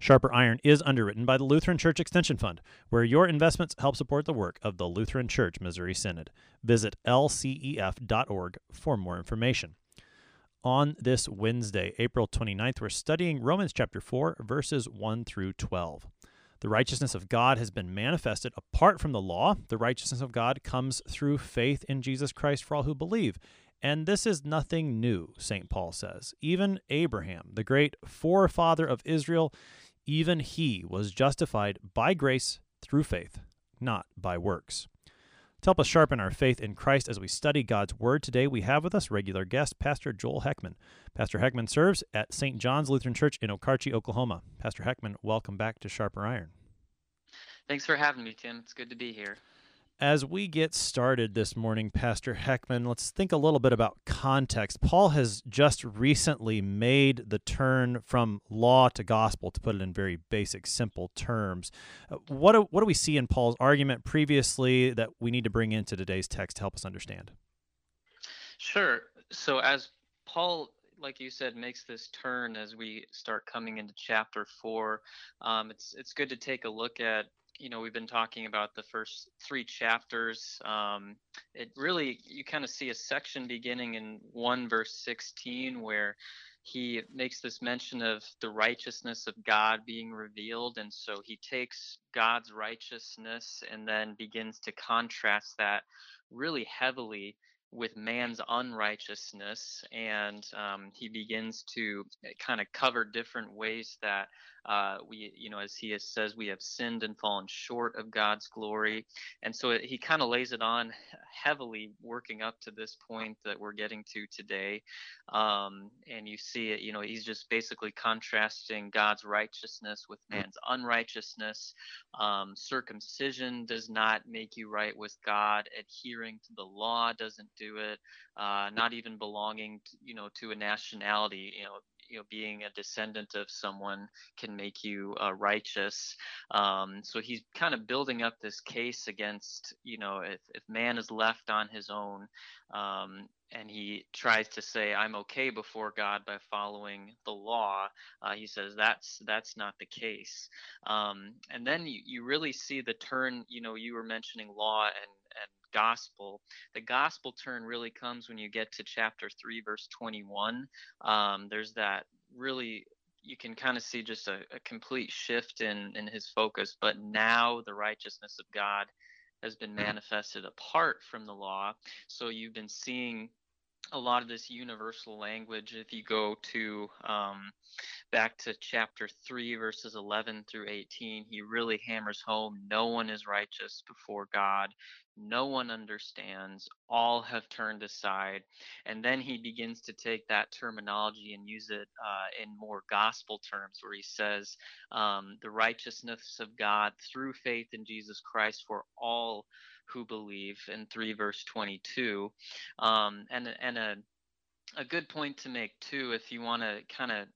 Sharper Iron is underwritten by the Lutheran Church Extension Fund, where your investments help support the work of the Lutheran Church Missouri Synod. Visit lcef.org for more information. On this Wednesday, April 29th, we're studying Romans chapter 4, verses 1 through 12. The righteousness of God has been manifested apart from the law. The righteousness of God comes through faith in Jesus Christ for all who believe. And this is nothing new, St. Paul says. Even Abraham, the great forefather of Israel, even he was justified by grace through faith, not by works. To help us sharpen our faith in Christ as we study God's Word today, we have with us regular guest, Pastor Joel Heckman. Pastor Heckman serves at St. John's Lutheran Church in Okarche, Oklahoma. Pastor Heckman, welcome back to Sharper Iron. Thanks for having me, Tim. It's good to be here. As we get started this morning, Pastor Heckman, let's think a little bit about context. Paul has just recently made the turn from law to gospel, to put it in very basic, simple terms. Uh, what do, what do we see in Paul's argument previously that we need to bring into today's text to help us understand? Sure. So, as Paul like you said, makes this turn as we start coming into chapter four. Um, it's it's good to take a look at you know we've been talking about the first three chapters um, it really you kind of see a section beginning in 1 verse 16 where he makes this mention of the righteousness of god being revealed and so he takes god's righteousness and then begins to contrast that really heavily with man's unrighteousness and um, he begins to eh, kind of cover different ways that uh, we, you know, as he says, we have sinned and fallen short of God's glory. And so it, he kind of lays it on heavily, working up to this point that we're getting to today. Um, and you see it, you know, he's just basically contrasting God's righteousness with mm. man's unrighteousness. Um, circumcision does not make you right with God. Adhering to the law doesn't do it. Uh, not even belonging, to, you know, to a nationality, you know, you know being a descendant of someone can make you uh, righteous um, so he's kind of building up this case against you know if, if man is left on his own um, and he tries to say i'm okay before god by following the law uh, he says that's that's not the case um, and then you, you really see the turn you know you were mentioning law and and gospel. The gospel turn really comes when you get to chapter 3, verse 21. Um, there's that really you can kind of see just a, a, complete shift in in his focus but now the righteousness of god has been manifested apart from the law so you've been seeing a lot of this universal language if you go to um, back to chapter 3 verses 11 through 18 he really hammers home no one is righteous before god. No one understands. All have turned aside. And then he begins to take that terminology and use it uh, in more gospel terms where he says um, the righteousness of god through faith in jesus christ for all who believe in 3 verse 22 um, and and a a good point to make too if you want to kind of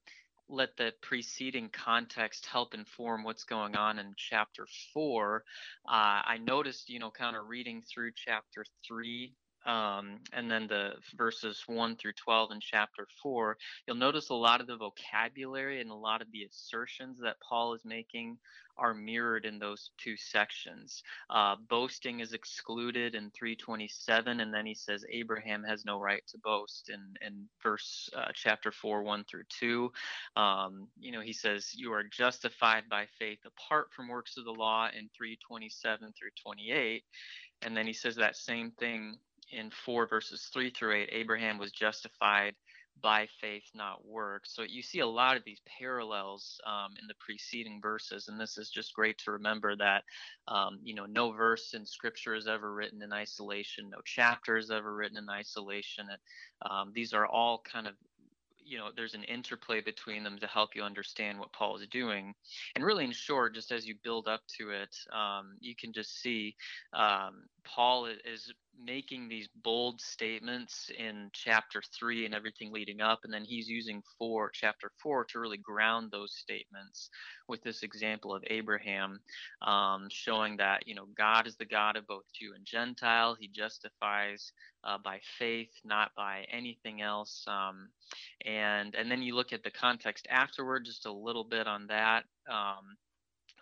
let the preceding context help inform what's going on in chapter four. Uh, I noticed, you know, kind of reading through chapter three um, and then the verses 1 through 12 in chapter 4, you'll notice a lot of the vocabulary and a lot of the assertions that Paul is making are mirrored in those two sections. Uh, boasting is excluded in 327, and then he says Abraham has no right to boast in, in verse uh, chapter 4, 1 through 2. Um, you know, he says, You are justified by faith apart from works of the law in 327 through 28. And then he says that same thing in 4 verses 3 through 8, Abraham was justified by faith, not work. So you see a lot of these parallels um, in the preceding verses, and this is just great to remember that um, you know no verse in Scripture is ever written in isolation, no chapter is ever written in isolation. And, um, these are all kind of you know there's an interplay between them to help you understand what paul is doing and really in short just as you build up to it um, you can just see um, paul is making these bold statements in chapter 3 and everything leading up and then he's using 4 chapter 4 to really ground those statements with this example of abraham um, showing that you know god is the god of both jew and gentile. He justifies uh, by faith not by anything else um, and and then you look at the context afterward just a little bit on that um,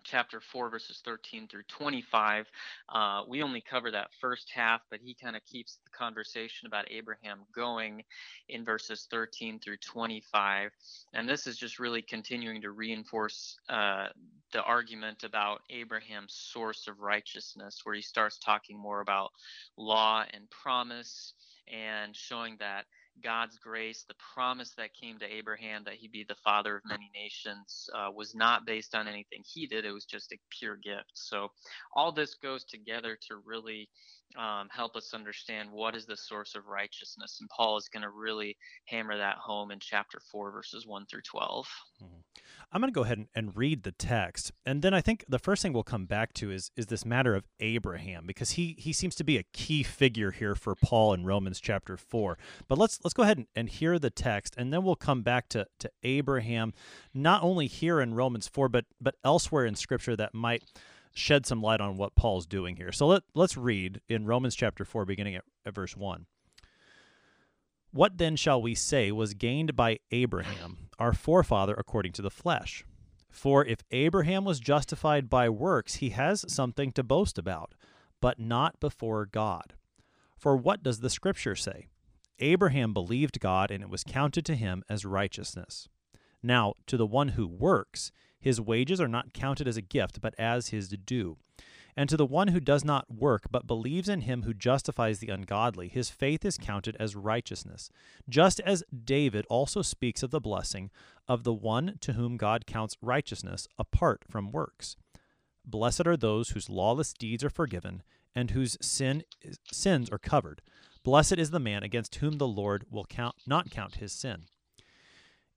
chapter 4 verses 13 through 25 uh, we only cover that first half but he kind of keeps the conversation about abraham going in verses 13 through 25 and this is just really continuing to reinforce uh, the argument about abraham's source of righteousness where he starts talking more about law and promise and showing that God's grace, the promise that came to Abraham that he'd be the father of many nations, uh, was not based on anything he did. It was just a pure gift. So, all this goes together to really um, help us understand what is the source of righteousness. And Paul is going to really hammer that home in chapter 4, verses 1 through 12. Mm-hmm. I'm going to go ahead and, and, read the text. And then I think the first thing we'll come back to is, is this matter of Abraham, because he, he seems to be a key figure here for Paul in Romans chapter 4. But let's, let's go ahead and, and hear the text, and then we'll come back to, to Abraham, not only here in Romans 4, but, but elsewhere in Scripture that might shed some light on what Paul's doing here. So let, let's read in Romans chapter 4, beginning at, at verse 1. What then shall we say was gained by Abraham, our forefather according to the flesh? For if Abraham was justified by works, he has something to boast about, but not before God. For what does the Scripture say? Abraham believed God, and it was counted to him as righteousness. Now, to the one who works, his wages are not counted as a gift, but as his due. And to the one who does not work, but believes in him who justifies the ungodly, his faith is counted as righteousness. Just as David also speaks of the blessing of the one to whom God counts righteousness apart from works. Blessed are those whose lawless deeds are forgiven, and whose sin sins are covered. Blessed is the man against whom the Lord will count, not count his sin.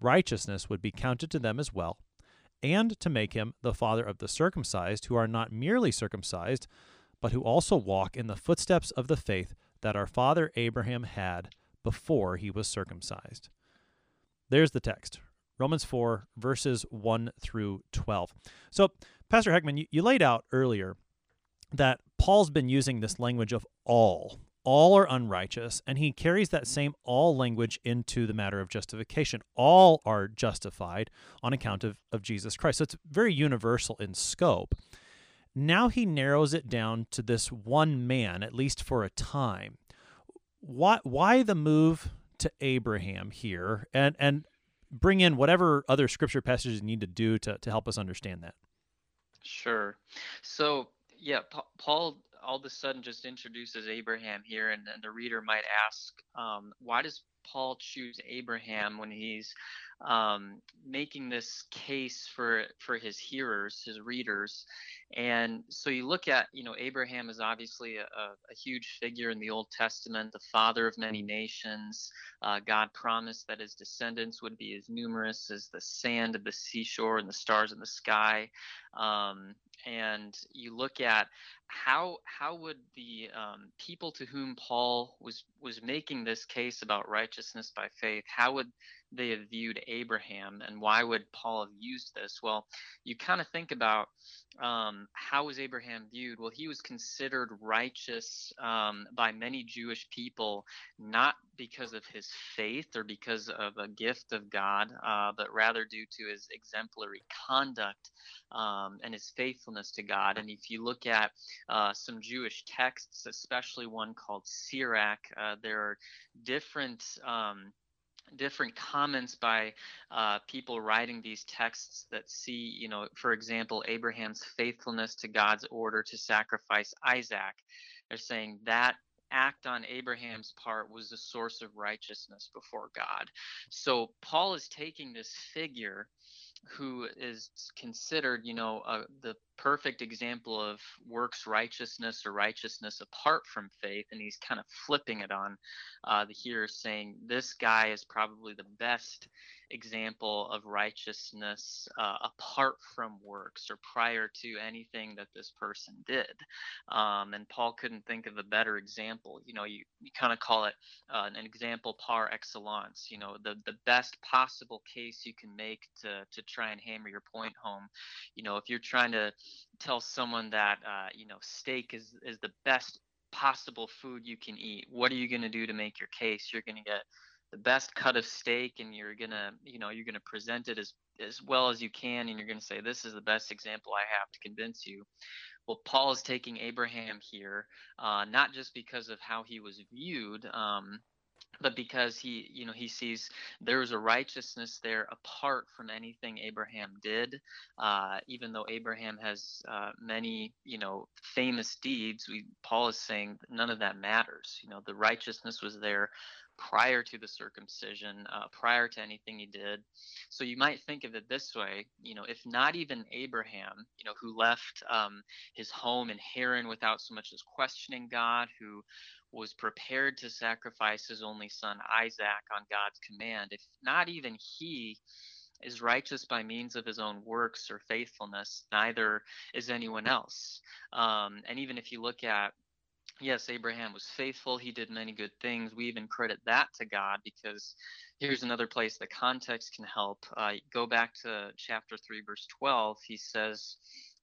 righteousness would be counted to them as well, and to make him the father of the circumcised, who are not merely circumcised, but who also walk in the footsteps of the faith that our father Abraham had before he was circumcised. There's the text Romans 4, verses 1 through 12. So, Pastor Heckman, you, you laid out earlier that Paul's been using this language of all all are unrighteous, and he carries that same all language into the matter of justification. All are justified on account of, of Jesus Christ. So it's very universal in scope. Now he narrows it down to this one man, at least for a time. Why, why the move to Abraham here and, and bring in whatever other scripture passages you need to do to, to help us understand that? Sure. So, yeah, Paul all of a sudden just introduces Abraham here, and, and the reader might ask, um, why does Paul choose Abraham when he's um, making this case for for his hearers, his readers? And so you look at, you know, Abraham is obviously a, a huge figure in the Old Testament, the father of many nations. Uh, God promised that his descendants would be as numerous as the sand of the seashore and the stars in the sky. Um, and you look at how how would the um, people to whom Paul was was making this case about righteousness by faith, how would they have viewed Abraham, and why would Paul have used this? Well, you kind of think about um, how was Abraham viewed? Well, he was considered righteous um, by many Jewish people, not because of his faith or because of a gift of God, uh, but rather due to his exemplary conduct um, and his faithfulness to God. And if you look at uh, some Jewish texts, especially one called Sirach, uh, there are different um, different comments by uh, people writing these texts that see, you know, for example, Abraham's faithfulness to God's order to sacrifice Isaac. They're saying that act on Abraham's part was a source of righteousness before God. So Paul is taking this figure who is considered, you know, uh, the perfect example of works righteousness or righteousness apart from faith, and he's kind of flipping it on uh, the hearers, saying this guy is probably the best example of righteousness uh, apart from works or prior to anything that this person did. Um, and Paul couldn't think of a better example. You know, you, you kind of call it uh, an example par excellence, you know, the, the best possible case you can make to, to try and hammer your point home. You know, if you're trying to tell someone that, uh, you know, steak is, is the best possible food you can eat, what are you going to do to make your case? You're going to get the best cut of steak and you're gonna you know you're gonna present it as as well as you can and you're gonna say this is the best example i have to convince you well paul is taking abraham here uh, not just because of how he was viewed um, but because he you know he sees there's a righteousness there apart from anything abraham did uh, even though abraham has uh, many you know famous deeds we paul is saying none of that matters you know the righteousness was there prior to the circumcision, uh, prior to anything he did. So you might think of it this way, you know, if not even Abraham, you know, who left um, his home in Haran without so much as questioning God, who was prepared to sacrifice his only son Isaac on God's command, if not even he is righteous by means of his own works or faithfulness, neither is anyone else. Um, and even if you look at yes, Abraham was faithful. He did many good things. We even credit that to God because here's another place the context can help. Uh, go back to chapter 3, verse 12. He says,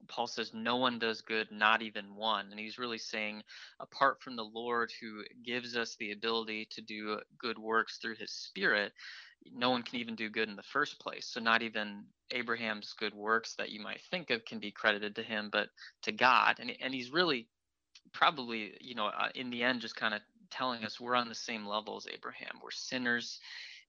Paul says, No one does good, not even one. And he's really saying, apart from the Lord who gives us the ability to do good works through his spirit, no one can even do good in the first place. So, not even Abraham's good works that you might think of can be credited to him, but to God. And, and he's really probably, you know, uh, in the end, just kind of telling us we're on the same level as Abraham. We're sinners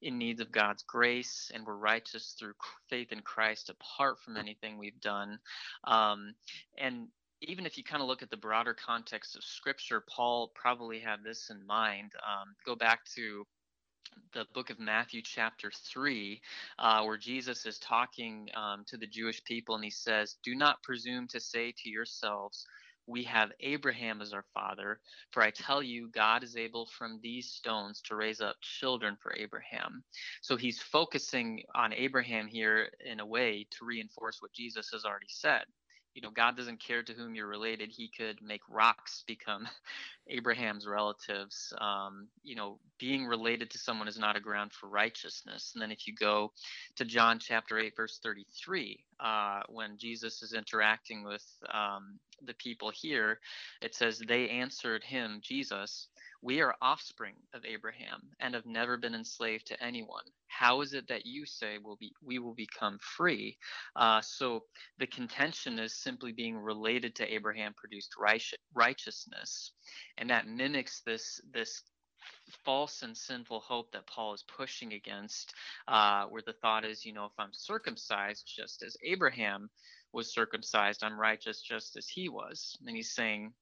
in needs of God's grace, and we're righteous through faith in Christ apart from anything we've done. Um, and even if you kind of look at the broader context of Scripture, Paul probably had this in mind. Um, go back to the book of Matthew, chapter 3, uh, where Jesus is talking um, to the Jewish people, and he says, Do not presume to say to yourselves, we have Abraham as our father. For I tell you, God is able from these stones to raise up children for Abraham. So he's focusing on Abraham here in a way to reinforce what Jesus has already said you know god doesn't care to whom you're related he could make rocks become abraham's relatives. Um, you know being related to someone is not a ground for righteousness. And then if you go to john chapter 8 verse 33 uh, when jesus is interacting with um, the people here it says they answered him jesus we are offspring of Abraham and have never been enslaved to anyone. How is it that you say will be we will become free? Uh, so the contention is simply being related to Abraham produced righteousness, and that mimics this this false and sinful hope that Paul is pushing against, uh, where the thought is, you know, if I'm circumcised just as Abraham was circumcised, I'm righteous just as he was. And he's saying,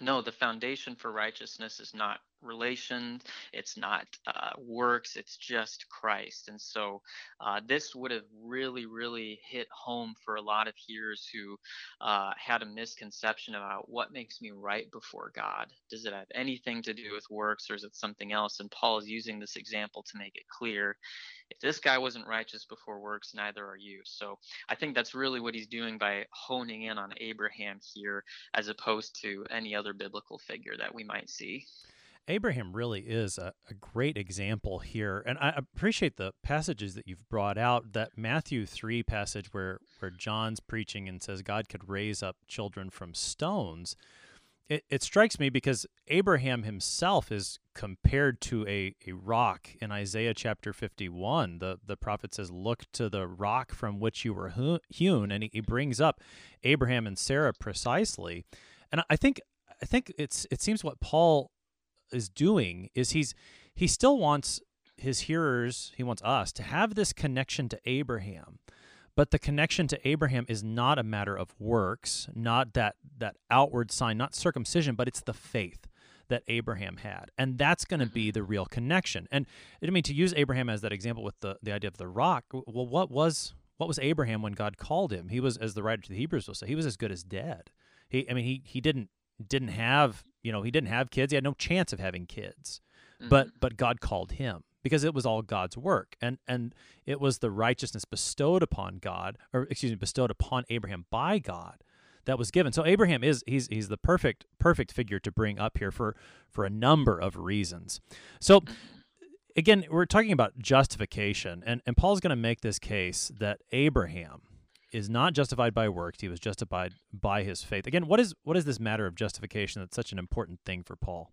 no, the foundation for righteousness is not relation, it's not uh, works, it's just Christ. And so uh, this would have really, really hit home for a lot of hearers who uh, had a misconception about what makes me right before God. Does it have anything to do with works or is it something else? And Paul is using this example to make it clear if this guy wasn't righteous before works, neither are you. So I think that's really what he's doing by honing in on Abraham here, as opposed to any other biblical figure that we might see. Abraham really is a, a, great example here. And I appreciate the passages that you've brought out. That Matthew 3 passage where, where John's preaching and says God could raise up children from stones it, it strikes me because Abraham himself is compared to a, a rock in Isaiah chapter 51. The, the prophet says, Look to the rock from which you were hewn. And he, he brings up Abraham and Sarah precisely. And I think I think it's it seems what Paul is doing is he's he still wants his hearers, he wants us to have this connection to Abraham. But the connection to Abraham is not a matter of works, not that that outward sign, not circumcision, but it's the faith that Abraham had. And that's going to be mm-hmm. the real connection. And I mean to use Abraham as that example with the the idea of the rock, well what was what was Abraham when God called him? He was as the writer to the Hebrews will say, he was as good as dead. He I mean he he didn't didn't have, you know, he didn't have kids. He had no chance of having kids. Mm-hmm. But but God called him because it was all God's work and and it was the righteousness bestowed upon God or excuse me bestowed upon Abraham by God that was given. So Abraham is he's he's the perfect perfect figure to bring up here for for a number of reasons. So again, we're talking about justification and and Paul's going to make this case that Abraham is not justified by works, he was justified by his faith. Again, what is what is this matter of justification that's such an important thing for Paul?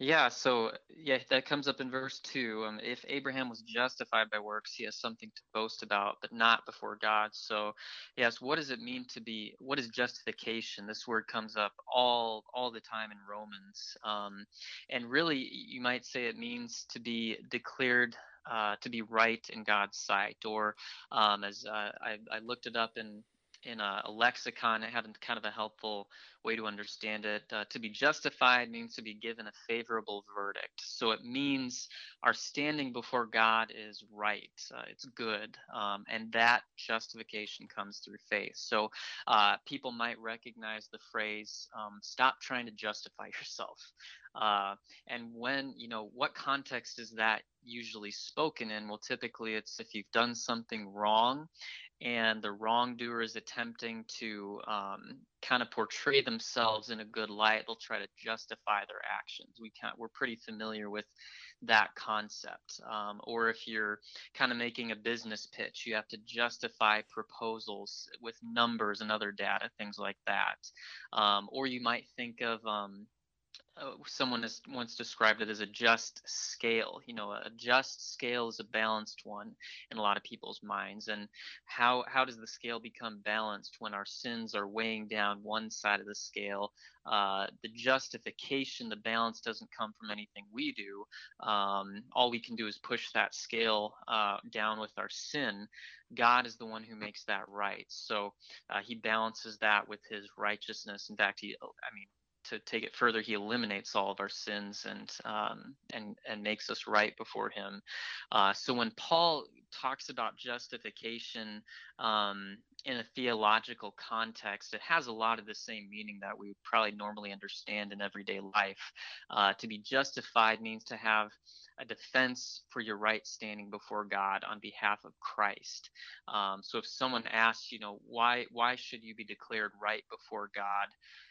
Yeah, so yeah, that comes up in verse 2. Um, if Abraham was justified by works, he has something to boast about, but not before God. So, yes, what does it mean to be what is justification? This word comes up all all the time in Romans. Um, and really you might say it means to be declared uh, to be right in God's sight, or um, as uh, I, I looked it up in in a, a, lexicon. It had kind of a helpful way to understand it. Uh, to be justified means to be given a favorable verdict. So it means our standing before God is right, uh, it's good, um, and that justification comes through faith. So uh, people might recognize the phrase, um, stop trying to justify yourself. Uh, and when, you know, what context is that usually spoken in? Well, typically it's if you've done something wrong and the wrongdoer is attempting to um, kind of portray themselves in a good light they'll try to justify their actions we can we're pretty familiar with that concept um, or if you're kind of making a business pitch you have to justify proposals with numbers and other data things like that um, or you might think of um, uh, someone has once described it as a just scale. You know, a just scale is a balanced one in a lot of people's minds. And how how does the scale become balanced when our sins are weighing down one side of the scale? Uh, the justification, the balance doesn't come from anything we do. Um, all we can do is push that scale uh, down with our sin. God is the one who makes that right. So uh, He balances that with His righteousness. In fact, He, I mean to take it further, he eliminates all of our sins and um, and and makes us right before him. Uh, so when Paul talks about justification um, in a theological context, it has a lot of the same meaning that we probably normally understand in everyday life. Uh, to be justified means to have a defense for your right standing before God on behalf of Christ. Um, so if someone asks, you know, why why should you be declared right before God?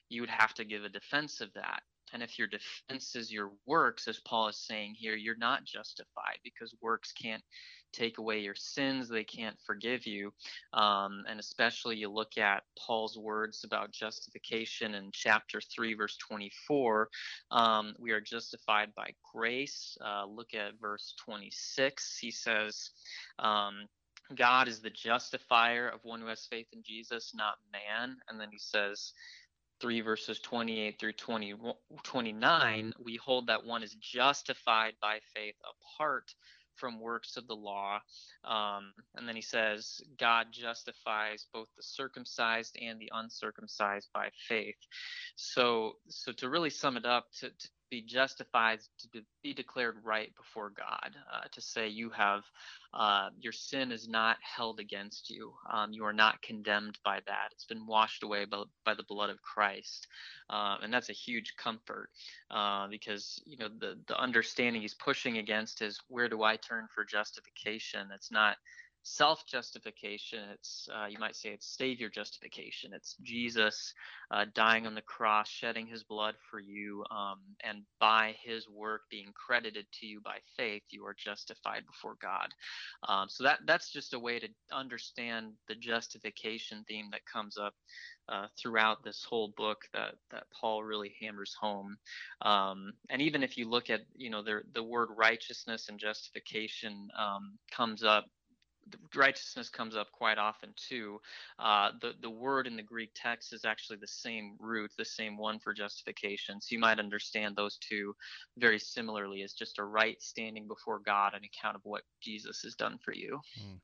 You would have to give a defense of that. And if your defense is your works, as Paul is saying here, you're not justified because works can't take away your sins, they can't forgive you. Um, and especially you look at Paul's words about justification in chapter 3, verse 24. Um, we are justified by grace. Uh, look at verse 26. He says, um, God is the justifier of one who has faith in Jesus, not man. And then he says, 3 verses 28 through 20, 29, we hold that one is justified by faith apart from works of the law. Um, and then he says, God justifies both the circumcised and the uncircumcised by faith. So, so to really sum it up, to, to be justified, to be declared right before God, uh, to say you have uh, your sin is not held against you. Um, you are not condemned by that. It's been washed away by, by the blood of Christ, uh, and that's a huge comfort uh, because you know the the understanding he's pushing against is where do I turn for justification? It's not self justification. It's, uh, you might say, it's savior justification. It's Jesus uh, dying on the cross, shedding his blood for you, um, and by his work being credited to you by faith, you are justified before God. Um, so that that's just a way to understand the justification theme that comes up uh, throughout this whole book that that Paul really hammers home. Um, and even if you look at you know the the word righteousness and justification um, comes up righteousness comes up quite often too. Uh, the the word in the Greek text is actually the same root, the same one for justification. So you might understand those two very similarly as just a right standing before God on account of what Jesus has done for you. Mm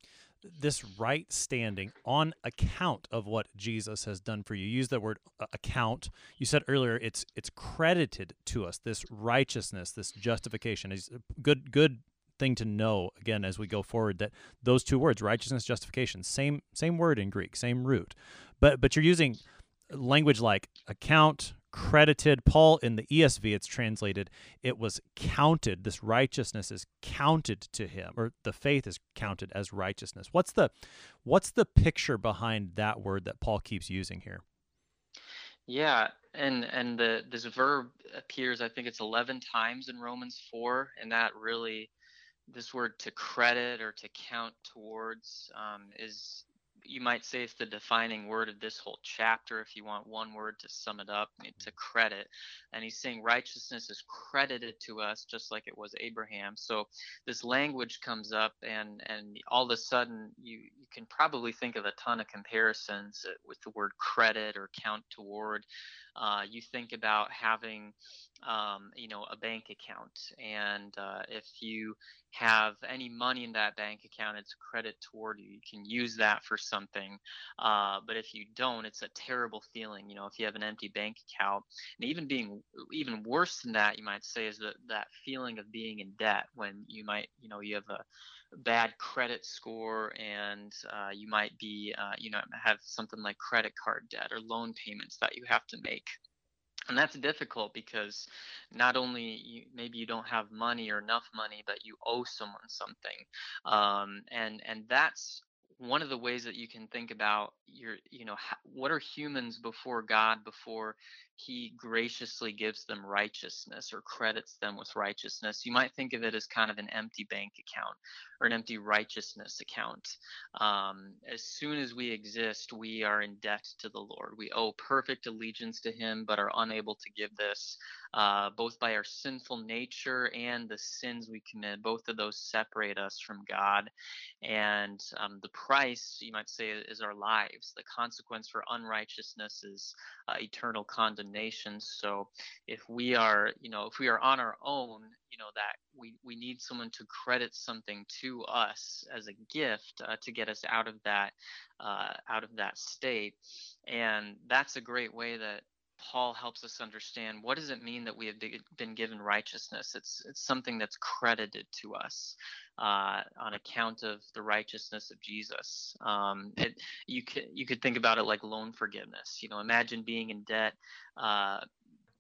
this right standing on account of what Jesus has done for you. You use that word uh, account. You said earlier it's it's credited to us. This righteousness, this justification is good good thing to know again as we go forward that those two words righteousness justification same same word in Greek, same root. But but you're using language like account, credited. Paul in the ESV, it's translated, it was counted. This righteousness is counted to him, or the faith is counted as righteousness. What's the what's the picture behind that word that Paul keeps using here? Yeah, and and the this verb appears, I think it's eleven times in Romans four, and that really this word to credit or to count towards um, is you might say it's the defining word of this whole chapter if you want one word to sum it up to credit. And he's saying righteousness is credited to us just like it was abraham. So this language comes up and and all of a sudden you you can probably think of a ton of comparisons with the word credit or count toward uh, you think about having um, you know a bank account. And uh, if you have any money in that bank account it's credit toward you. You can use that for something uh, but if you don't it's a terrible feeling you know if you have an empty bank account. And even being even worse than that you might say is that that feeling of being in debt when you might you know you have a bad credit score and uh, you might be uh, you know have something like credit card debt or loan payments that you have to make. And that's difficult because not only you, maybe you don't have money or enough money but you owe someone something. Um, and and that's one of the ways that you can think about your you know what are humans before god before he graciously gives them righteousness or credits them with righteousness. You might think of it as kind of an empty bank account or an empty righteousness account. Um, as soon as we exist we are in debt to the lord. We owe perfect allegiance to him but are unable to give this uh, both by our sinful nature and the sins we commit. Both of those separate us from God. And um, the price, you might say, is our lives. The consequence for unrighteousness is uh, eternal condemnation. So if we are, you know, if we are on our own, you know, that we, we need someone to credit something to us as a gift uh, to get us out of that, uh, out of that state. And that's a great way that Paul helps us understand what does it mean that we have been given righteousness. It's it's something that's credited to us uh, on account of the righteousness of Jesus. Um, it, you could you could think about it like loan forgiveness. You know, imagine being in debt. Uh,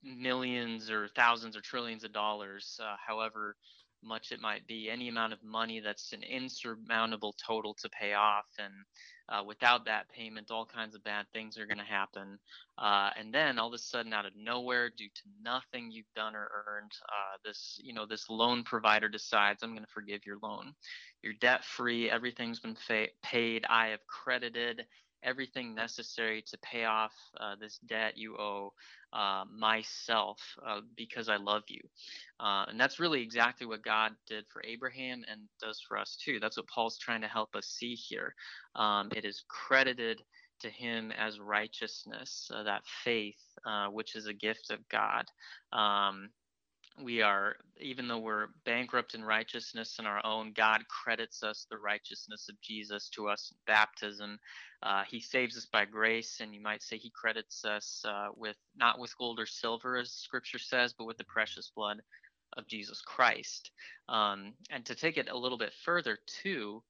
millions or thousands or trillions of dollars, uh, however much it might be, any amount of money that's an insurmountable total to pay off. And uh, without that payment, all kinds of bad things are going to happen. Uh, and then all of a sudden, out of nowhere, due to nothing you've done or earned, uh, this you know this loan provider decides I'm going to forgive your loan. You're debt free. Everything's been fa- paid. I have credited everything necessary to pay off uh, this debt you owe uh, myself uh, because I love you. Uh, and that's really exactly what God did for Abraham and does for us too. That's what Paul's trying to help us see here. Um, it is credited to him as righteousness, uh, that faith, uh, which is a gift of God. Um, we are even though we're bankrupt in righteousness in our own god credits us the righteousness of jesus to us in baptism uh, he saves us by grace and you might say he credits us uh, with not with gold or silver as scripture says but with the precious blood of jesus christ um, and to take it a little bit further too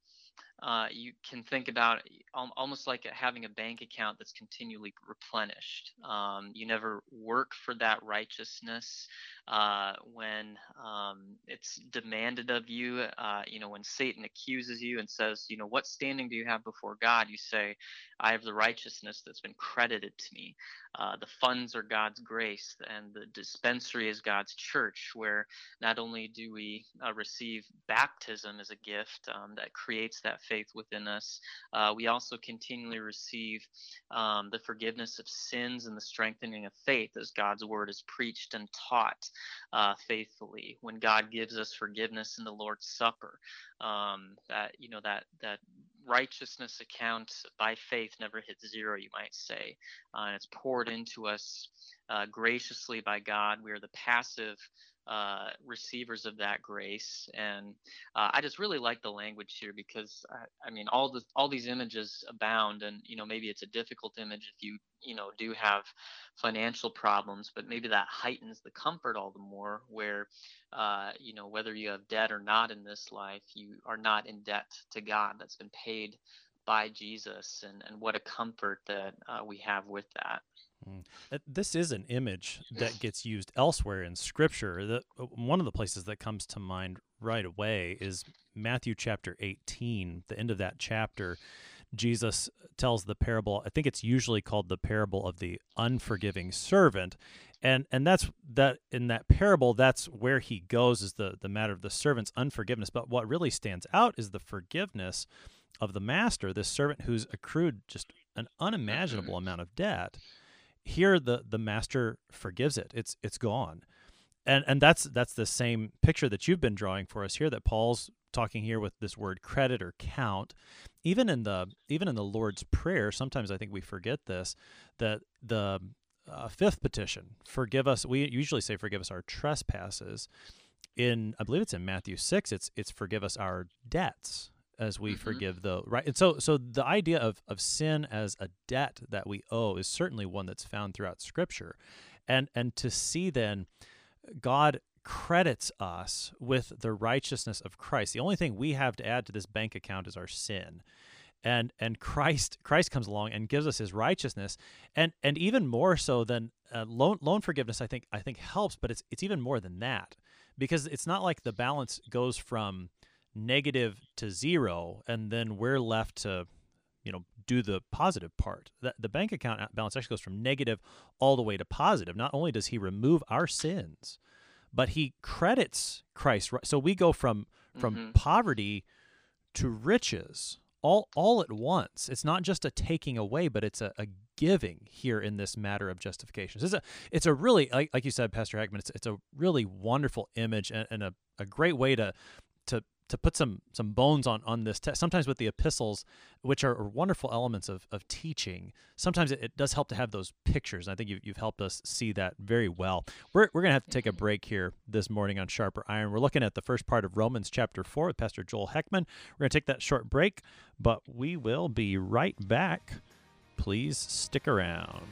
uh, you can think about almost like having a bank account that's continually replenished. Um, you never work for that righteousness uh, when um, it's demanded of you. Uh, you know, when Satan accuses you and says, you know, what standing do you have before God? You say, I have the righteousness that's been credited to me. Uh, the funds are God's grace, and the dispensary is God's church, where not only do we uh, receive baptism as a gift um, that creates that faith within us, uh, we also continually receive um, the forgiveness of sins and the strengthening of faith as God's word is preached and taught. Uh, faithfully, when God gives us forgiveness in the Lord's Supper, um, that you know that that righteousness account by faith never hits zero, you might say, uh, and it's poured into us uh, graciously by God. We are the passive uh, receivers of that grace. And uh, I just really like the language here because I, I, mean, all the all these images abound, and you know, maybe it's a difficult image if you you know do have financial problems, but maybe that heightens the comfort all the more. Where uh, you know, whether you have debt or not in this life, you are not in debt to God. That's been paid by Jesus, and and what a comfort that uh, we have with that. Mm. This is an image that gets used elsewhere in Scripture. The, uh, one of the places that comes to mind right away is Matthew chapter 18. The end of that chapter, Jesus tells the parable. I think it's usually called the parable of the unforgiving servant, and and that's that in that parable. That's where he goes is the the matter of the servant's unforgiveness. But what really stands out is the forgiveness of the master, this servant who's accrued just an unimaginable amount of debt here the the master forgives it. It's it's gone. And and that's that's the same picture that you've been drawing for us here that paul's talking here with this word credit or count. Even in the even in the lord's prayer sometimes i think we forget this that the uh, fifth petition forgive us we usually say forgive us our trespasses. In i believe it's in matthew 6 it's it's forgive us our debts as we mm-hmm. forgive the right? And so so the idea of of sin as a debt that we owe is certainly one that's found throughout scripture. And and to see then god credits us with the righteousness of Christ. The only thing we have to add to this bank account is our sin. And and Christ Christ comes along and gives us his righteousness. And and even more so than uh, loan loan forgiveness I think I think helps but it's it's even more than that. Because it's not like the balance goes from negative to zero, and then we're left to, you know, do the positive part. The, the bank account balance actually goes from negative all the way to positive. Not only does he remove our sins, but he credits Christ. So we go from from mm-hmm. poverty to riches all all at once. It's not just a taking away, but it's a, a giving here in this matter of justification. So it's a it's a really like, like you said, Pastor Heckman. It's it's a really wonderful image and, and a, a great way to to to put some some bones on on this text. Sometimes with the epistles, which are wonderful elements of of teaching, sometimes it, it does help to have those pictures. And I think you've, you've helped us see that very well. We're we're gonna have to take a break here this morning on Sharper Iron. We're looking at the first part of Romans chapter four with Pastor Joel Heckman. We're gonna take that short break, but we will be right back. Please stick around.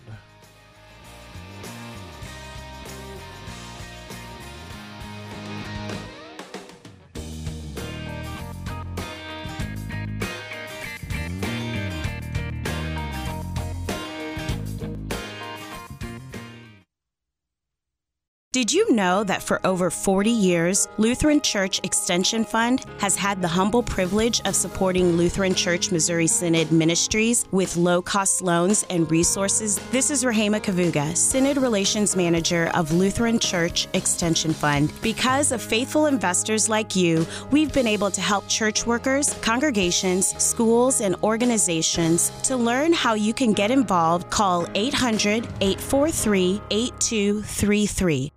Did you know that for over 40 years, Lutheran Church Extension Fund has had the humble privilege of supporting Lutheran Church Missouri Synod ministries with low cost loans and resources? This is Rahema Kavuga, Synod Relations Manager of Lutheran Church Extension Fund. Because of faithful investors like you, we've been able to help church workers, congregations, schools, and organizations. To learn how you can get involved, call 800 843 8233.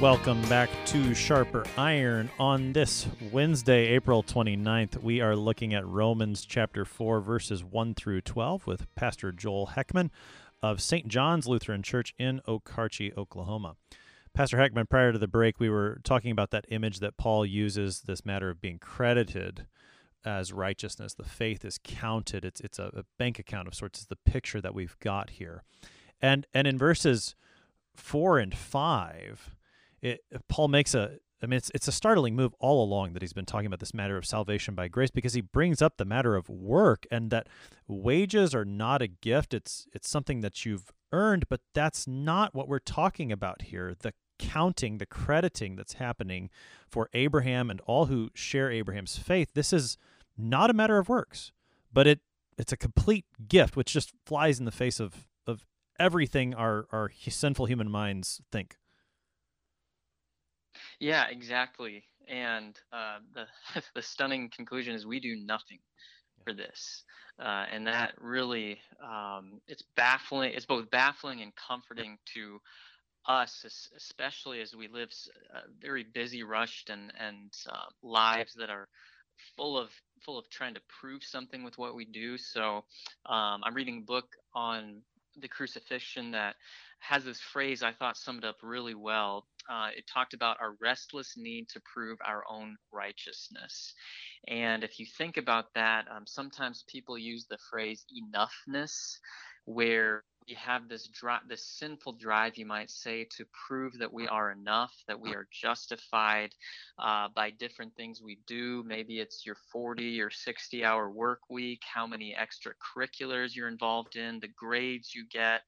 Welcome back to Sharper Iron. On this Wednesday, April 29th, we are looking at Romans chapter 4, verses 1 through 12 with Pastor Joel Heckman of St. John's Lutheran Church in Okarche, Oklahoma. Pastor Heckman, prior to the break, we were talking about that image that Paul uses, this matter of being credited as righteousness. The faith is counted. It's it's a, a bank account of sorts. is the picture that we've got here. And and in verses four and five, it, Paul makes a I mean, it's it's a startling move all along that he's been talking about this matter of salvation by grace because he brings up the matter of work and that wages are not a gift. It's it's something that you've earned, but that's not what we're talking about here. The counting, the crediting that's happening for Abraham and all who share Abraham's faith. This is not a matter of works, but it it's a complete gift, which just flies in the face of of everything our our sinful human minds think. Yeah, exactly. And uh, the the stunning conclusion is we do nothing. for this. Uh, and that really, um, it's baffling. It's both baffling and comforting to us, especially as we live uh, very busy, rushed, and and uh, lives that are full of full of trying to prove something with what we do. So um, I'm reading a book on the crucifixion that has this phrase I thought summed up really well. Uh, it talked about our restless need to prove our own righteousness. And if you think about that, um, sometimes people use the phrase enoughness, where we have this drive, this sinful drive, you might say, to prove that we are enough, that we are justified uh, by different things we do. Maybe it's your 40 or 60 hour work week, how many extracurriculars you're involved in, the grades you get,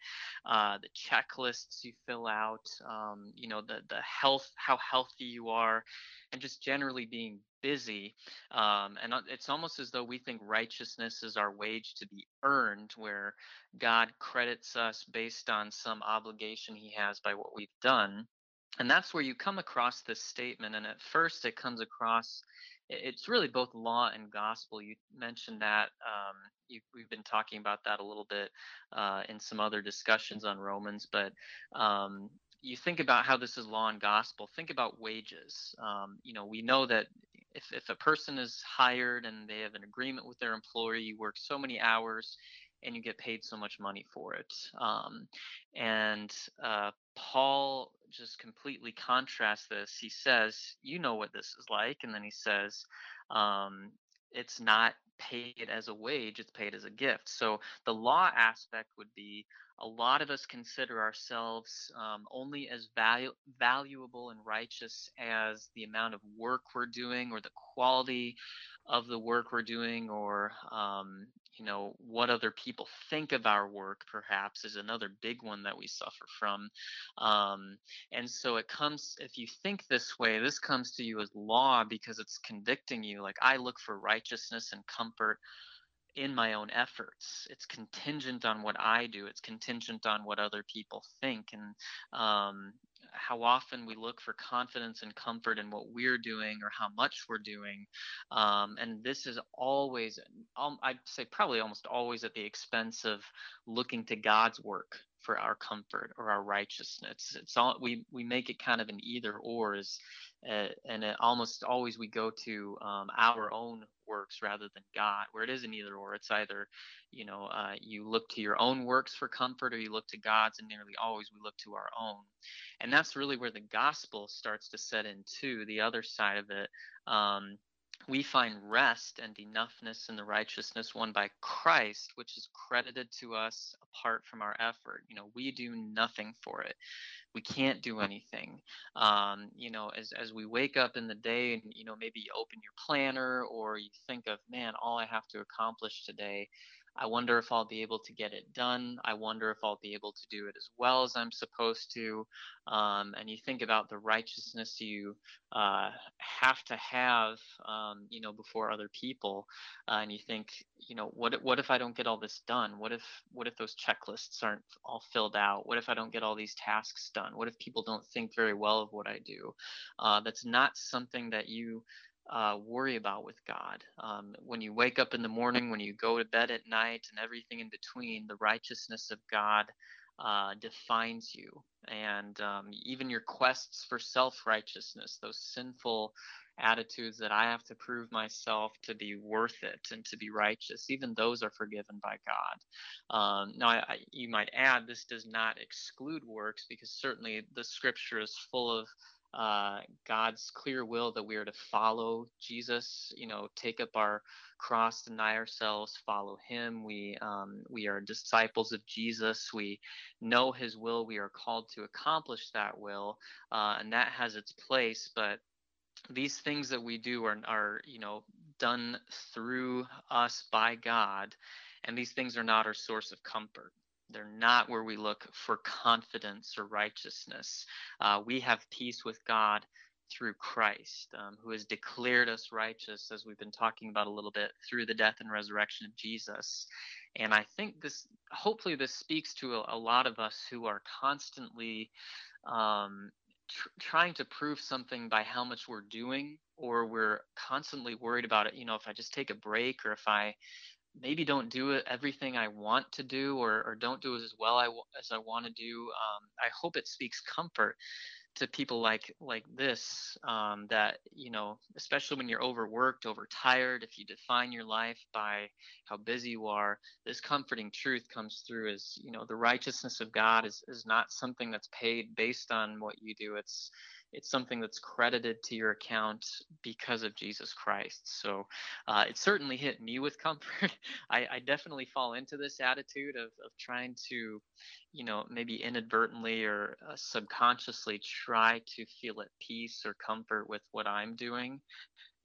uh, the checklists you fill out, um, you know, the the health, how healthy you are, and just generally being busy. Um, and uh, it's almost as though we think righteousness is our wage to be earned, where God credits us based on some obligation he has by what we've done. And that's where you come across this statement. And at first, it comes across it's really both law and gospel. You mentioned that. Um, you, we've been talking about that a little bit uh, in some other discussions on Romans, but um, you think about how this is law and gospel. Think about wages. Um, you know, we know that if, if a person is hired and they have an agreement with their employer, you work so many hours and you get paid so much money for it. Um, and uh, Paul just completely contrasts this. He says, You know what this is like. And then he says, um, It's not paid as a wage, it's paid as a gift. So the law aspect would be a lot of us consider ourselves um, only as valu- valuable and righteous as the amount of work we're doing or the quality of the work we're doing or um, you know what other people think of our work perhaps is another big one that we suffer from um, and so it comes if you think this way this comes to you as law because it's convicting you like i look for righteousness and comfort in my own efforts. It's contingent on what I do. It's contingent on what other people think, and um, how often we look for confidence and comfort in what we're doing or how much we're doing. Um, and this is always, um, I'd say, probably almost always at the expense of looking to God's work for our comfort or our righteousness. It's all we we make it kind of an either or is, and almost always we go to um, our own works rather than God, where it isn't either or. It's either, you know, uh, you look to your own works for comfort or you look to God's, and nearly always we look to our own. And that's really where the gospel starts to set in too, the other side of it. Um, we find rest and enoughness in the righteousness won by Christ, which is credited to us apart from our effort. You know, we do nothing for it. We can't do anything. Um, you know, as as we wake up in the day and you know maybe you open your planner or you think of, man, all I have to accomplish today I wonder if I'll be able to get it done. I wonder if I'll be able to do it as well as I'm supposed to. Um, and you think about the righteousness you uh, have to have, um, you know, before other people, uh, and you think, you know, what what if I don't get all this done? What if what if those checklists aren't all filled out? What if I don't get all these tasks done? What if people don't think very well of what I do? Uh, that's not something that you uh, worry about with God. Um, when you wake up in the morning, when you go to bed at night, and everything in between, the righteousness of God uh, defines you. And um, even your quests for self righteousness, those sinful attitudes that I have to prove myself to be worth it and to be righteous, even those are forgiven by God. Um, now, I, I, you might add, this does not exclude works because certainly the scripture is full of uh, God's clear will that we are to follow Jesus, you know, take up our cross, deny ourselves, follow Him. We um, we are disciples of Jesus. We know His will. We are called to accomplish that will, uh, and that has its place. But these things that we do are are you know done through us by God, and these things are not our source of comfort. They're not where we look for confidence or righteousness. Uh, we have peace with God through Christ, um, who has declared us righteous, as we've been talking about a little bit, through the death and resurrection of Jesus. And I think this, hopefully, this speaks to a, a lot of us who are constantly um, tr- trying to prove something by how much we're doing, or we're constantly worried about it. You know, if I just take a break, or if I maybe don't do everything I want to do, or, or don't do as well I, as I want to do. Um, I hope it speaks comfort to people like like this um, that you know especially when you're overworked overtired if you define your life by how busy you are this comforting truth comes through as you know the righteousness of god is is not something that's paid based on what you do it's it's something that's credited to your account because of Jesus Christ. So uh, it certainly hit me with comfort. I, I, definitely fall into this attitude of, of trying to, you know, maybe inadvertently or uh, subconsciously try to feel at peace or comfort with what I'm doing.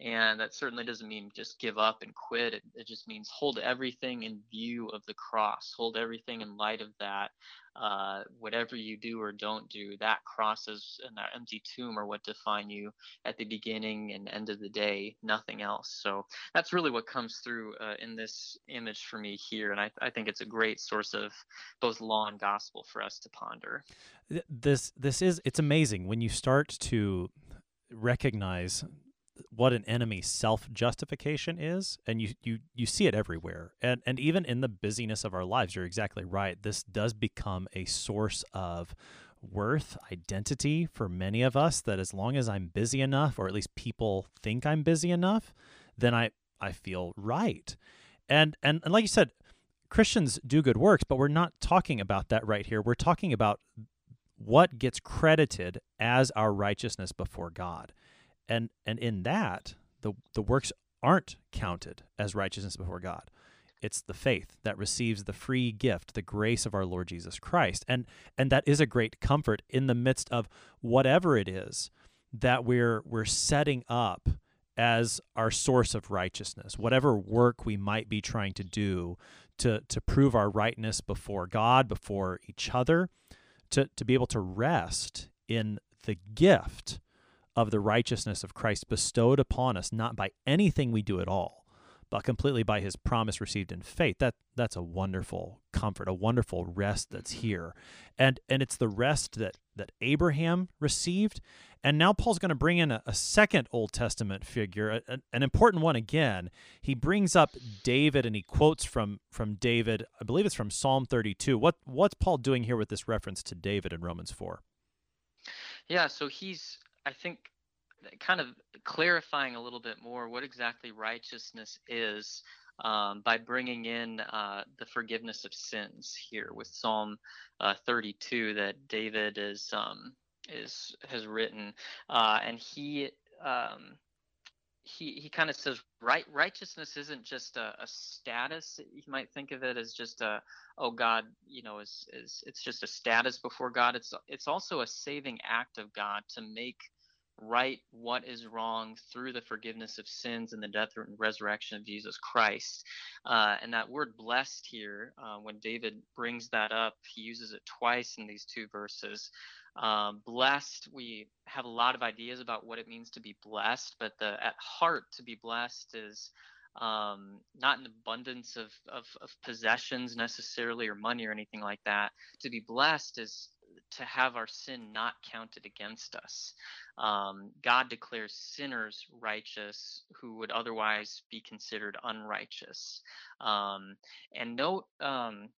And that certainly doesn't mean just give up and quit. It, it just means hold everything in view of the cross, hold everything in light of that. Uh, whatever you do or don't do, that cross is and that empty tomb are what define you at the beginning and end of the day, nothing else. So that's really what comes through uh, in this image for me here. And I, I think it's a great source of both law and gospel for us to ponder. This, this is, it's amazing when you start to recognize what an enemy self-justification is and you you you see it everywhere. And and even in the busyness of our lives you're exactly right. This does become a source of worth identity for many of us that as long as I'm busy enough or at least people think I'm busy enough then I I feel right. And and, and like you said Christians do good works but we're not talking about that right here. We're talking about what gets credited as our righteousness before God and and in that the the works aren't counted as righteousness before God. It's the faith that receives the free gift, the grace of our Lord Jesus Christ. And and that is a great comfort in the midst of whatever it is that we're we're setting up as our source of righteousness. Whatever work we might be trying to do to to prove our rightness before God, before each other, to to be able to rest in the gift of the righteousness of Christ bestowed upon us, not by anything we do at all, but completely by his promise received in faith. That that's a wonderful comfort, a wonderful rest that's here. And and it's the rest that that Abraham received. And now Paul's going to bring in a, a second Old Testament figure, a, an important one again. He brings up David and he quotes from from David. I believe it's from Psalm 32. What what's Paul doing here with this reference to David in Romans 4? Yeah, so he's I think kind of clarifying a little bit more what exactly righteousness is um, by bringing in uh, the forgiveness of sins here with Psalm uh, 32 that David is um, is has written, uh, and he um, he he kind of says right righteousness isn't just a, a, status. You might think of it as just a oh God, you know, is is it's just a status before God. It's it's also a saving act of God to make right what is wrong through the forgiveness of sins and the death and resurrection of Jesus Christ. Uh, and that word blessed here, uh, when David brings that up, he uses it twice in these two verses. Um, blessed, we have a lot of ideas about what it means to be blessed, but the at heart to be blessed is um, not an abundance of, of, of possessions necessarily or money or anything like that. To be blessed is to have our sin not counted against us. Um, God declares sinners righteous who would otherwise be considered unrighteous. Um, and note, um,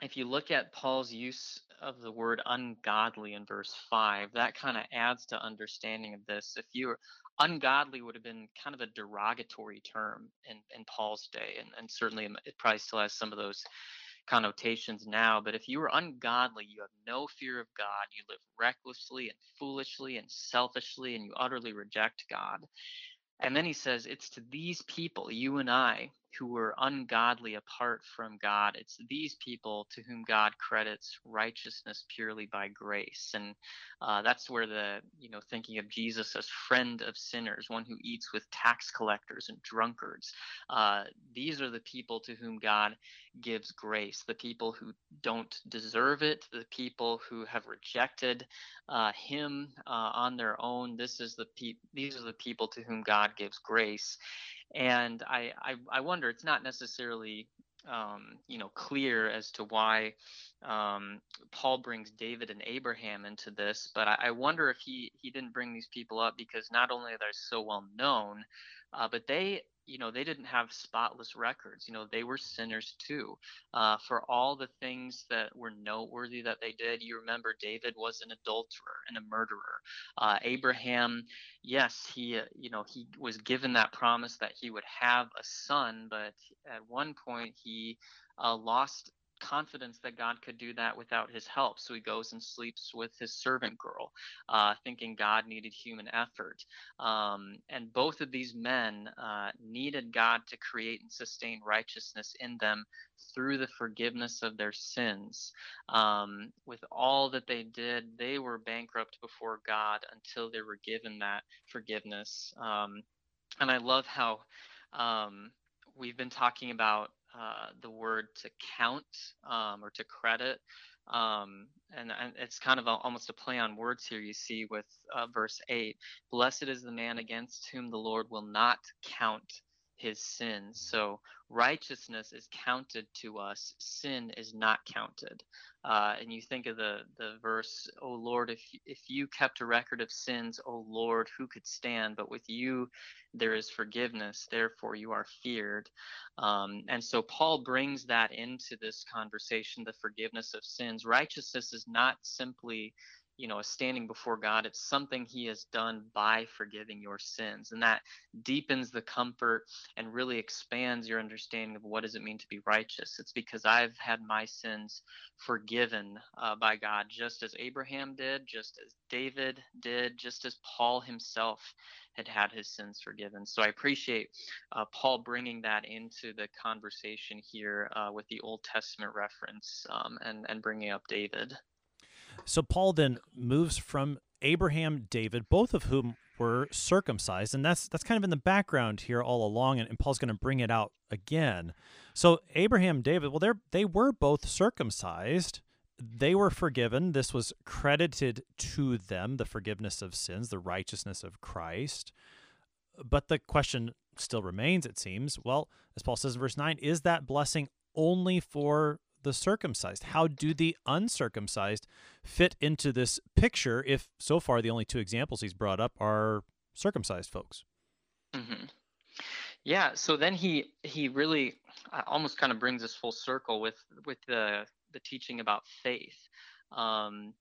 if you look at Paul's use of the word ungodly in verse 5, that kind of adds to understanding of this. If you were ungodly would have been kind of a derogatory term in, in Paul's day, and, and certainly it probably still has some of those connotations now, but if you are ungodly, you have no fear of God, you live recklessly and foolishly and selfishly, and you utterly reject God. And then he says, It's to these people, you and I, who were ungodly apart from God, it's these people to whom God credits righteousness purely by grace. And uh, that's where the, you know, thinking of Jesus as friend of sinners, one who eats with tax collectors and drunkards. Uh, these are the people to whom God gives grace, the people who don't deserve it, the people who have rejected uh, Him uh, on their own. This is the pe- these are the people to whom God gives grace. And I, I, I wonder, it's not necessarily um, you know, clear as to why um, Paul brings David and Abraham into this. But I, I, wonder if he he didn't bring these people up because not only are they so well known, uh, but they you know they didn't have spotless records you know they were sinners too uh, for all the things that were noteworthy that they did. You remember david was an adulterer and a murderer. Uh, abraham yes he uh, you know he was given that promise that he would have a son but at one point he uh, lost confidence that God could do that without his help. So he goes and sleeps with his servant girl, uh, thinking God needed human effort. Um, and both of these men uh, needed God to create and sustain righteousness in them through the forgiveness of their sins. Um, with all that they did, they were bankrupt before God until they were given that forgiveness. Um, and I love how um, we've been talking about uh, the word to count um, or to credit. Um, and, and, it's kind of a, almost a play on words here you see with uh, verse 8 Blessed is the man against whom the Lord will not count his sins. So righteousness is counted to us, sin is not counted. Uh, and you think of the, the verse, "O Lord, if, if you kept a record of sins, O Lord, who could stand? But with you there is forgiveness, therefore you are feared. Um, and so Paul brings that into this conversation the forgiveness of sins. Righteousness is not simply you know, standing before God. It's something He has done by forgiving your sins, and that deepens the comfort and really expands your understanding of what does it mean to be righteous. It's because I've had my sins forgiven uh, by God, just as Abraham did, just as David did, just as Paul himself had had his sins forgiven. So I appreciate uh, Paul bringing that into the conversation here uh, with the Old Testament reference um, and and bringing up David. So Paul then moves from Abraham, David, both of whom were circumcised, and that's that's kind of in the background here all along, and, and Paul's going to bring it out again. So Abraham, David, well, they they were both circumcised. They were forgiven. This was credited to them, the forgiveness of sins, the righteousness of Christ. But the question still remains, it seems. Well, as Paul says in verse 9, is that blessing only for the circumcised? How do the uncircumcised fit into this picture if so far the only two examples he's brought up are circumcised folks? Mm-hmm. Yeah, so then he he really uh, almost kind of brings us full circle with with the the teaching about faith. Um,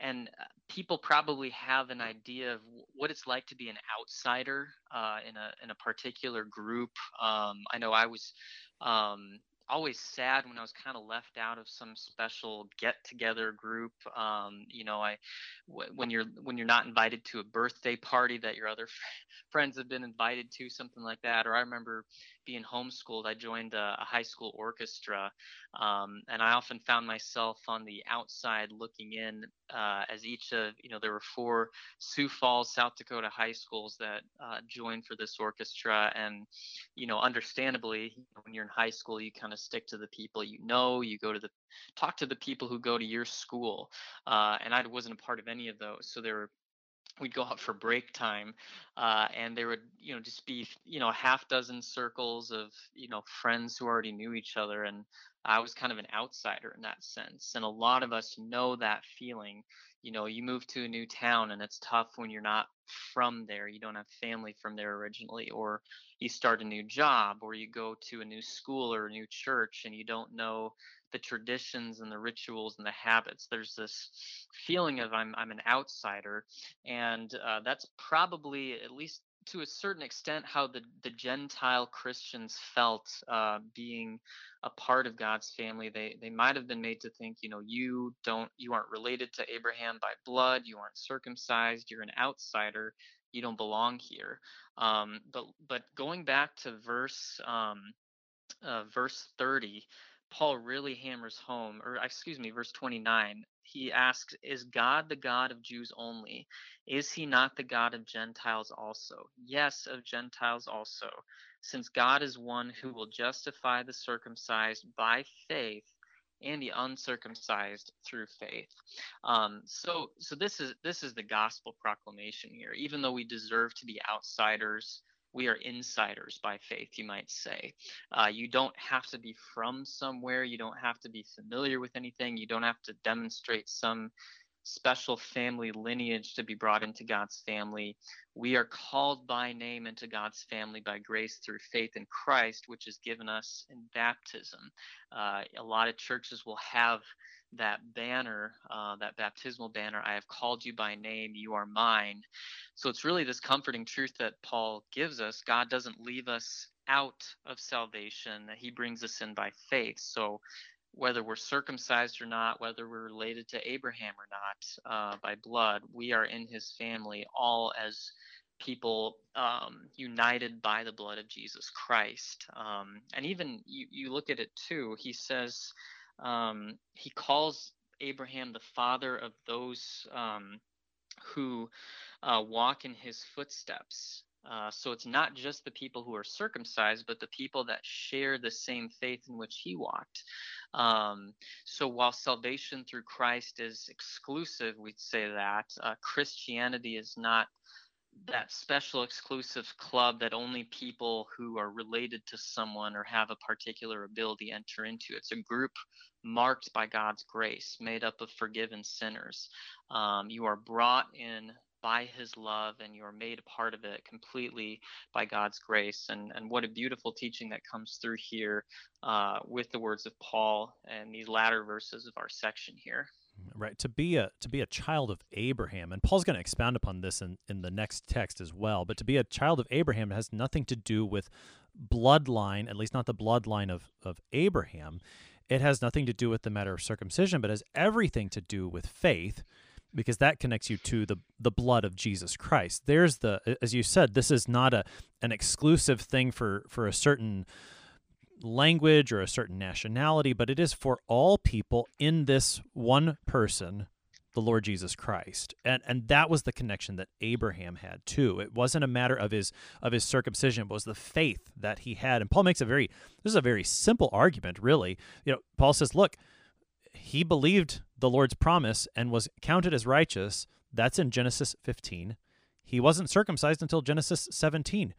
and uh, people probably have an idea of what it's like to be an outsider uh, in a in a particular group. Um, I know I was um, always sad when I was kind of left out of some special get together group. Um, you know, I w- when you're when you're not invited to a birthday party that your other friends have been invited to, something like that. Or I remember being homeschooled, I joined a, a high school orchestra, um, and I often found myself on the outside looking in uh, as each of you know there were four Sioux Falls, South Dakota high schools that uh, joined for this orchestra, and you know, understandably, when you're in high school, you kind of stick to the people you know. You go to the talk to the people who go to your school, uh, and I wasn't a part of any of those, so there were we'd go out for break time uh, and there would you know just be you know half dozen circles of you know friends who already knew each other and i was kind of an outsider in that sense and a lot of us know that feeling. You know you move to a new town and it's tough when you're not from there you don't have family from there originally or you start a new job or you go to a new school or a new church and you don't know the traditions and the rituals and the habits. There's this feeling of I'm I'm an outsider, and uh, that's probably at least to a certain extent how the the Gentile Christians felt uh, being a part of God's family. They they might have been made to think, you know, you don't you aren't related to Abraham by blood, you aren't circumcised, you're an outsider, you don't belong here. Um, but but going back to verse um, uh, verse 30 Paul really hammers home, or excuse me, verse 29. He asks, Is God the God of Jews only? Is he not the God of Gentiles also? Yes, of Gentiles also, since God is one who will justify the circumcised by faith and the uncircumcised through faith. Um, so, so this is this is the gospel proclamation here. Even though we deserve to be outsiders, we are insiders by faith, you might say. Uh, you don't have to be from somewhere. You don't have to be familiar with anything. You don't have to demonstrate some special family lineage to be brought into God's family. We are called by name into God's family by grace through faith in Christ, which is given us in baptism. Uh, a lot of churches will have that banner, uh, that baptismal banner, I have called you by name, you are mine. So it's really this comforting truth that Paul gives us. God doesn't leave us out of salvation, that he brings us in by faith. So whether we're circumcised or not, whether we're related to Abraham or not uh, by blood, we are in his family all as people um, united by the blood of Jesus Christ. Um, and even you, you look at it too, he says, um, he calls Abraham the father of those um, who uh, walk in his footsteps. Uh, so it's not just the people who are circumcised, but the people that share the same faith in which he walked. Um, so while salvation through Christ is exclusive, we'd say that uh, Christianity is not that special exclusive club that only people who are related to someone or have a particular ability enter into. It's a group marked by God's grace, made up of forgiven sinners. Um, you are brought in by his love and you're made a part of it completely by God's grace. And, and what a beautiful teaching that comes through here uh, with the words of Paul and these latter verses of our section here. Right. To be a to be a child of Abraham, and Paul's going to expound upon this in, in the next text as well, but to be a child of Abraham has nothing to do with bloodline, at least not the bloodline of, of Abraham. It has nothing to do with the matter of circumcision, but has everything to do with faith because that connects you to the the blood of Jesus Christ. There's the as you said, this is not a an exclusive thing for for a certain language or a certain nationality, but it is for all people in this one person, the Lord Jesus Christ. And and that was the connection that Abraham had too. It wasn't a matter of his of his circumcision, but was the faith that he had. And Paul makes a very this is a very simple argument, really. You know, Paul says, look, he believed the Lord's promise and was counted as righteous. That's in Genesis 15. He wasn't circumcised until Genesis 17.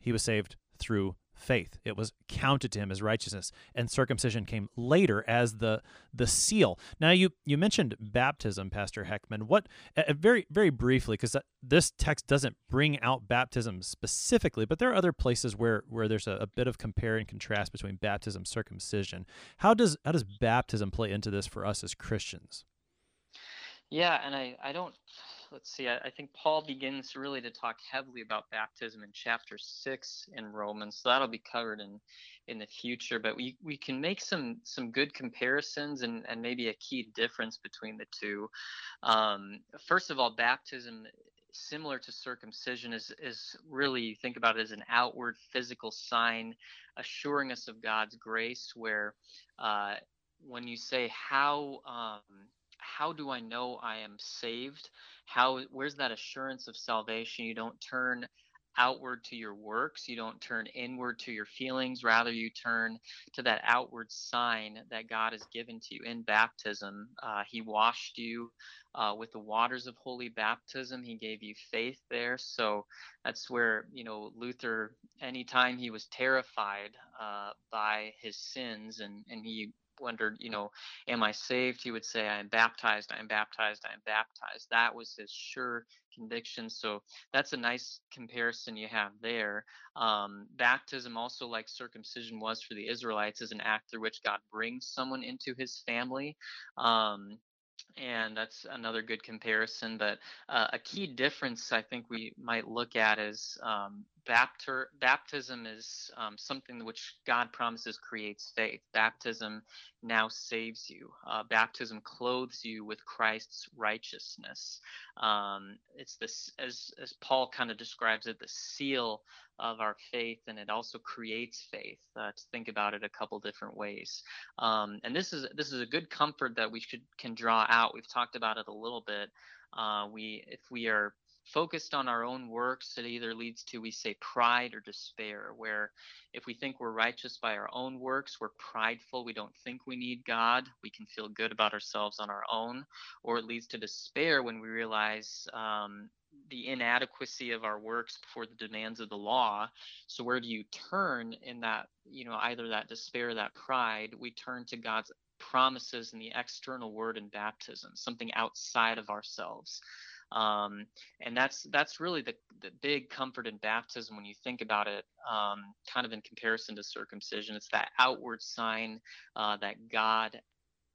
He was saved through faith. It was counted to him as righteousness, and circumcision came later as the the seal. Now you you mentioned baptism, Pastor Heckman. What uh, very very briefly, because this text doesn't bring out baptism specifically, but there are other places where where there's a, a bit of compare and contrast between baptism, circumcision. How does how does baptism play into this for us as Christians? Yeah, and I I don't let's see, I, I, think Paul begins really to talk heavily about baptism in chapter six in Romans. So that'll be covered in in the future. But we, we can make some some good comparisons and, and maybe a key difference between the two. Um, first of all, baptism similar to circumcision is is really think about it as an outward physical sign assuring us of God's grace where uh, when you say how um, how do I know I am saved? How where's that assurance of salvation? You don't turn outward to your works. You don't turn inward to your feelings. Rather, you turn to that outward sign that God has given to you in baptism. Uh, he washed you uh, with the waters of holy baptism. He gave you faith there. So that's where, you know, Luther, anytime he was terrified uh, by his sins and, and he wondered, you know, am I saved? He would say, I am baptized, I am baptized, I am baptized. That was his sure conviction. So that's a nice comparison you have there. Um, baptism, also like circumcision was for the Israelites, is an act through which God brings someone into his family. Um, and that's another good comparison. But uh, a key difference I think we might look at is um, baptism is um, something which God promises creates faith. Baptism now saves you. Uh, baptism clothes you with Christ's righteousness. Um, it's this, as as Paul kind of describes it, the seal of our faith, and it also creates faith. Uh, to think about it a couple different ways, um, and this is this is a good comfort that we should can draw out. We've talked about it a little bit. Uh, we if we are focused on our own works, it either leads to, we say, pride or despair, where if we think we're righteous by our own works, we're prideful, we don't think we need God, we can feel good about ourselves on our own, or it leads to despair when we realize um, the inadequacy of our works before the demands of the law. So where do you turn in that, you know, either that despair, that pride? We turn to God's promises in the external word in baptism, something outside of ourselves. Um, and that's that's really the, the big comfort in baptism when you think about it, um, kind of in comparison to circumcision. It's that outward sign uh, that God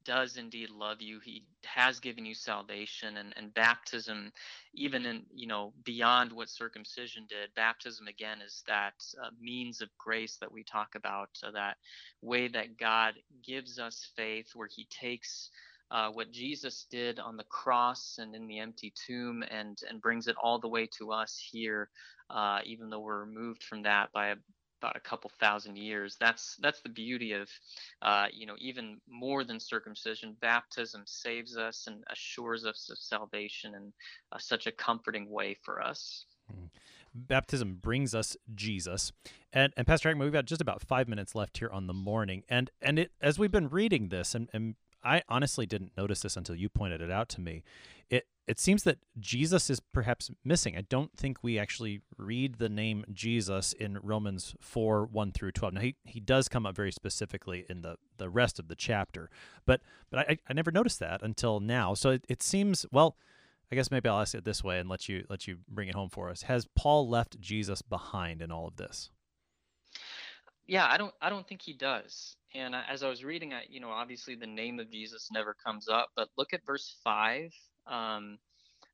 does indeed love you he has given you salvation and, and baptism even in you know beyond what circumcision did baptism again is that uh, means of grace that we talk about uh, that way that god gives us faith where he takes uh, what Jesus did on the cross and in the empty tomb and and brings it all the way to us here, uh, even though we're removed from that by a, about a couple thousand years. That's that's the beauty of, uh, you know, even more than circumcision, baptism saves us and assures us of salvation in uh, such a comforting way for us. Hmm. Baptism brings us Jesus, and and Pastor Heckman, we've got just about five minutes left here on the morning, and and it as we've been reading this, and and I honestly didn't notice this until you pointed it out to me. It it seems that Jesus is perhaps missing. I don't think we actually read the name Jesus in Romans 4 1 through 12. Now, he, he does come up very specifically in the, the rest of the chapter, but but I, I never noticed that until now. So it, it seems, well, I guess maybe I'll ask it this way and let you let you bring it home for us. Has Paul left Jesus behind in all of this? Yeah, I don't I don't think he does. And as I was reading, I, you know, obviously the name of Jesus never comes up, but look at verse five. Um,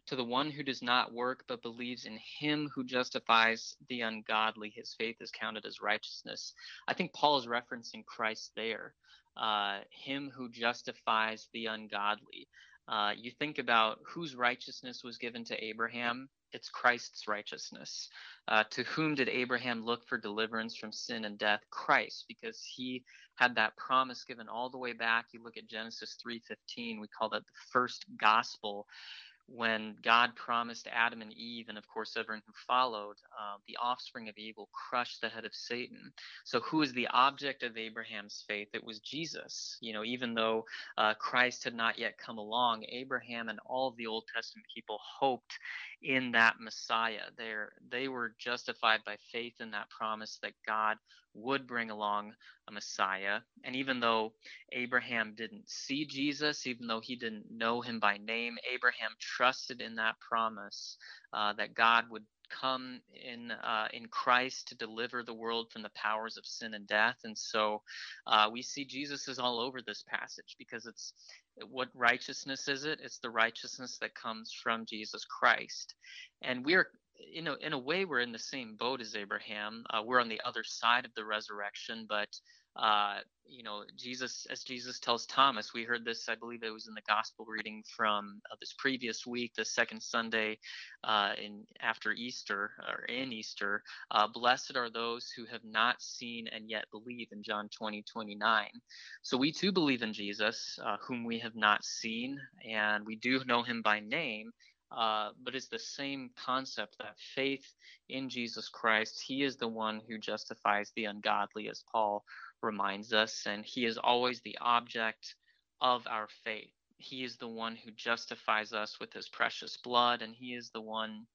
to the one who does not work but believes in him who justifies the ungodly, his faith is counted as righteousness. I think Paul is referencing Christ there, uh, him who justifies the ungodly. Uh, you think about whose righteousness was given to Abraham it's Christ's righteousness. Uh, to whom did Abraham look for deliverance from sin and death? Christ, because he had that promise given all the way back. You look at Genesis 3:15. We call that the first gospel when God promised Adam and Eve, and of course everyone who followed, uh, the offspring of Eve will crush the head of Satan. So, who is the object of Abraham's faith? It was Jesus. You know, even though uh, Christ had not yet come along, Abraham and all of the Old Testament people hoped in that Messiah. They they were justified by faith in that promise that God would bring along a Messiah. And even though Abraham didn't see Jesus, even though he didn't know him by name, Abraham trusted in that promise uh, that God would come in uh, in Christ to deliver the world from the powers of sin and death. And so uh, we see Jesus is all over this passage because it's what righteousness is it? It's the righteousness that comes from Jesus Christ. And we're you know, in a way, we're in the same boat as Abraham. Uh, we're on the other side of the resurrection, but uh, you know, Jesus, as Jesus tells Thomas, we heard this. I believe it was in the gospel reading from uh, this previous week, the second Sunday uh, in after Easter or in Easter. Uh, Blessed are those who have not seen and yet believe in John 20, 29. So we too believe in Jesus, uh, whom we have not seen, and we do know him by name. Uh, but it's the same concept that faith in Jesus Christ, He is the one who justifies the ungodly, as Paul reminds us, and He is always the object of our faith. He is the one who justifies us with His precious blood, and He is the one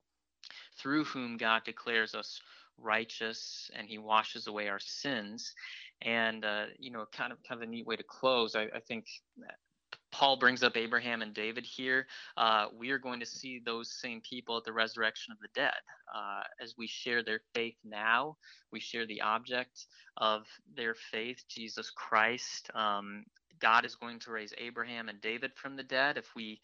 through whom God declares us righteous and he washes away our sins and uh, you know kind of kind of a neat way to close I, I think Paul brings up Abraham and David here. Uh, we are going to see those same people at the resurrection of the dead. Uh, as we share their faith now, we share the object of their faith, Jesus Christ. Um, God is going to raise Abraham and David from the dead. If we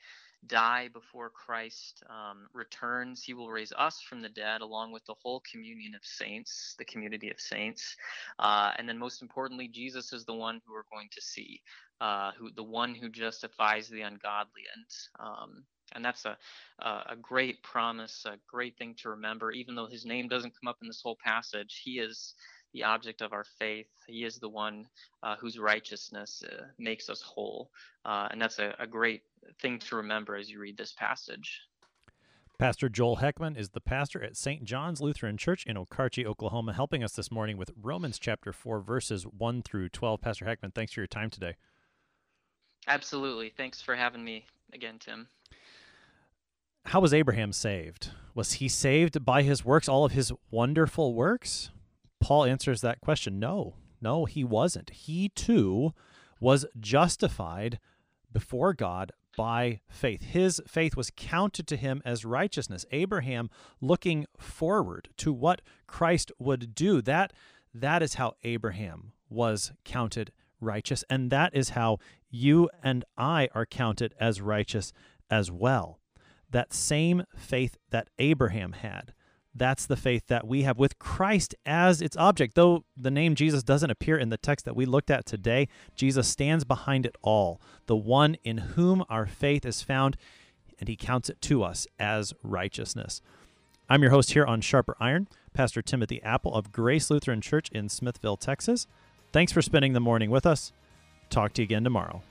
die before Christ um, returns, he will raise us from the dead along with the whole communion of saints, the community of saints. Uh, and then, most importantly, Jesus is the one who we're going to see, uh, who the one who justifies the ungodly. And um, and that's a, a great promise, a great thing to remember. Even though his name doesn't come up in this whole passage, he is the object of our faith. He is the one uh, whose righteousness uh, makes us whole. Uh, and that's a, a great thing to remember as you read this passage. Pastor Joel Heckman is the pastor at St. John's Lutheran Church in Okarche, Oklahoma, helping us this morning with Romans chapter 4, verses 1 through 12. Pastor Heckman, thanks for your time today. Absolutely. Thanks for having me again, Tim. how was Abraham saved? Was he saved by his works, all of his wonderful works? Paul answers that question no, no, he wasn't. He too was justified before God by faith. His faith was counted to him as righteousness. Abraham looking forward to what Christ would do. That that is how Abraham was counted righteous and that is how you and I are counted as righteous as well. That same faith that Abraham had that's the faith that we have with Christ as its object. Though the name Jesus doesn't appear in the text that we looked at today, Jesus stands behind it all, the one in whom our faith is found, and he counts it to us as righteousness. I'm your host here on Sharper Iron, Pastor Timothy Appel of Grace Lutheran Church in Smithville, Texas. Thanks for spending the morning with us. Talk to you again tomorrow.